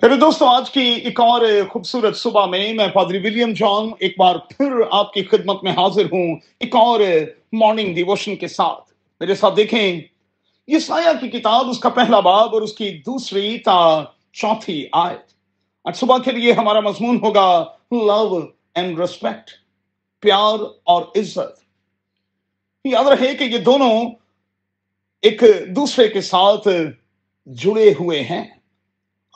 پھر دوستوں آج کی ایک اور خوبصورت صبح میں میں پادری ولیم جان ایک بار پھر آپ کی خدمت میں حاضر ہوں، ایک اور مارننگ ڈیووشن کے ساتھ۔ میرے ساتھ دیکھیں یہ سایہ کی کتاب، اس کا پہلا باب اور اس کی دوسری تا چوتھی آیت۔ آج صبح کے لیے ہمارا مضمون ہوگا لو اینڈ ریسپیکٹ پیار اور عزت۔ یاد رہے کہ یہ دونوں ایک دوسرے کے ساتھ جڑے ہوئے ہیں۔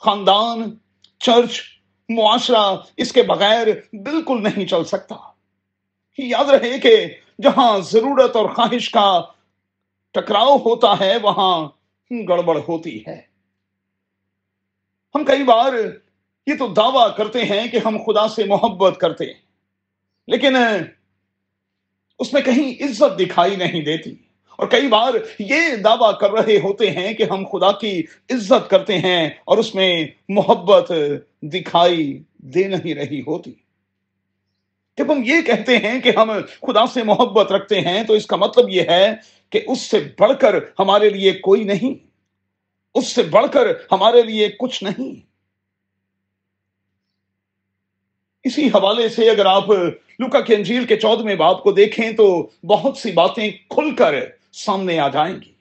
خاندان، چرچ، معاشرہ اس کے بغیر بالکل نہیں چل سکتا۔ یاد رہے کہ جہاں ضرورت اور خواہش کا ٹکراؤ ہوتا ہے، وہاں گڑبڑ ہوتی ہے۔ ہم کئی بار یہ تو دعویٰ کرتے ہیں کہ ہم خدا سے محبت کرتے ہیں، لیکن اس میں کہیں عزت دکھائی نہیں دیتی۔ اور کئی بار یہ دعویٰ کر رہے ہوتے ہیں کہ ہم خدا کی عزت کرتے ہیں اور اس میں محبت دکھائی دے نہیں رہی ہوتی۔ جب ہم یہ کہتے ہیں کہ ہم خدا سے محبت رکھتے ہیں تو اس کا مطلب یہ ہے کہ اس سے بڑھ کر ہمارے لیے کوئی نہیں۔ اس سے بڑھ کر ہمارے لیے کچھ نہیں۔ اسی حوالے سے اگر آپ لوکا کے انجیل کے چودہ میں باپ کو دیکھیں تو بہت سی باتیں کھل کر سامنے آ جائیں گی۔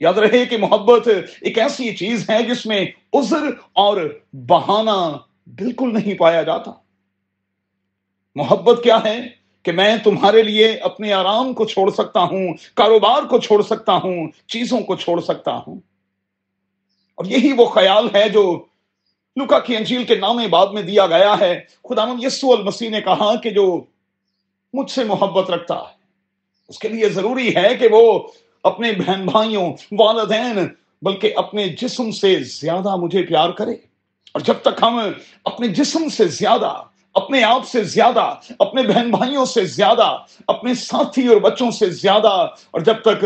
یاد رہے کہ محبت ایک ایسی چیز ہے جس میں عذر اور بہانہ بالکل نہیں پایا جاتا۔ محبت کیا ہے کہ میں تمہارے لیے اپنے آرام کو چھوڑ سکتا ہوں، کاروبار کو چھوڑ سکتا ہوں، چیزوں کو چھوڑ سکتا ہوں۔ اور یہی وہ خیال ہے جو لکا کی انجیل کے نام بعد میں دیا گیا ہے۔ خدا یسو المسیح نے کہا کہ جو مجھ سے محبت رکھتا ہے اس کے لیے ضروری ہے کہ وہ اپنے بہن بھائیوں والدین، بلکہ اپنے جسم سے زیادہ مجھے پیار کرے۔ اور جب تک ہم اپنے جسم سے زیادہ، اپنے آپ سے زیادہ، اپنے بہن بھائیوں سے زیادہ، اپنے ساتھی اور بچوں سے زیادہ، اور جب تک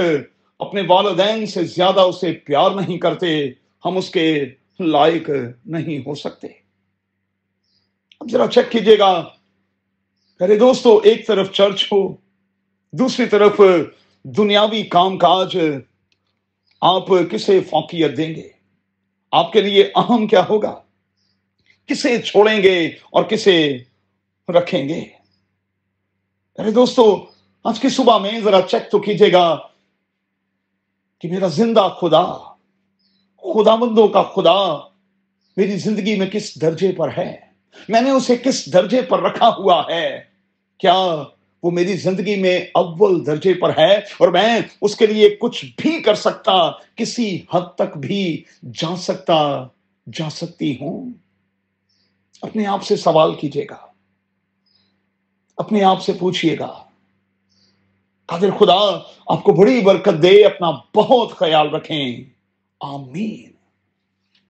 اپنے والدین سے زیادہ اسے پیار نہیں کرتے، ہم اس کے لائق نہیں ہو سکتے۔ اب ذرا چیک کیجیے گا۔ ارے دوستو، ایک طرف چرچ ہو دوسری طرف دنیاوی کام کاج آپ کسے فوقیت دیں گے؟ آپ کے لیے اہم کیا ہوگا؟ کسے چھوڑیں گے اور کسے رکھیں گے؟ ارے دوستو، آج کی صبح میں ذرا چیک تو کیجیے گا کہ میرا زندہ خدا خدا بندوں کا خدا میری زندگی میں کس درجے پر ہے؟ میں نے اسے کس درجے پر رکھا ہوا ہے؟ کیا وہ میری زندگی میں اول درجے پر ہے اور میں اس کے لیے کچھ بھی کر سکتا، کسی حد تک بھی جا سکتا، جا سکتی ہوں۔ اپنے آپ سے سوال کیجیے گا۔ اپنے آپ سے پوچھئے گا۔ قادر خدا، آپ کو بڑی برکت دے، اپنا بہت خیال رکھیں۔ آمین۔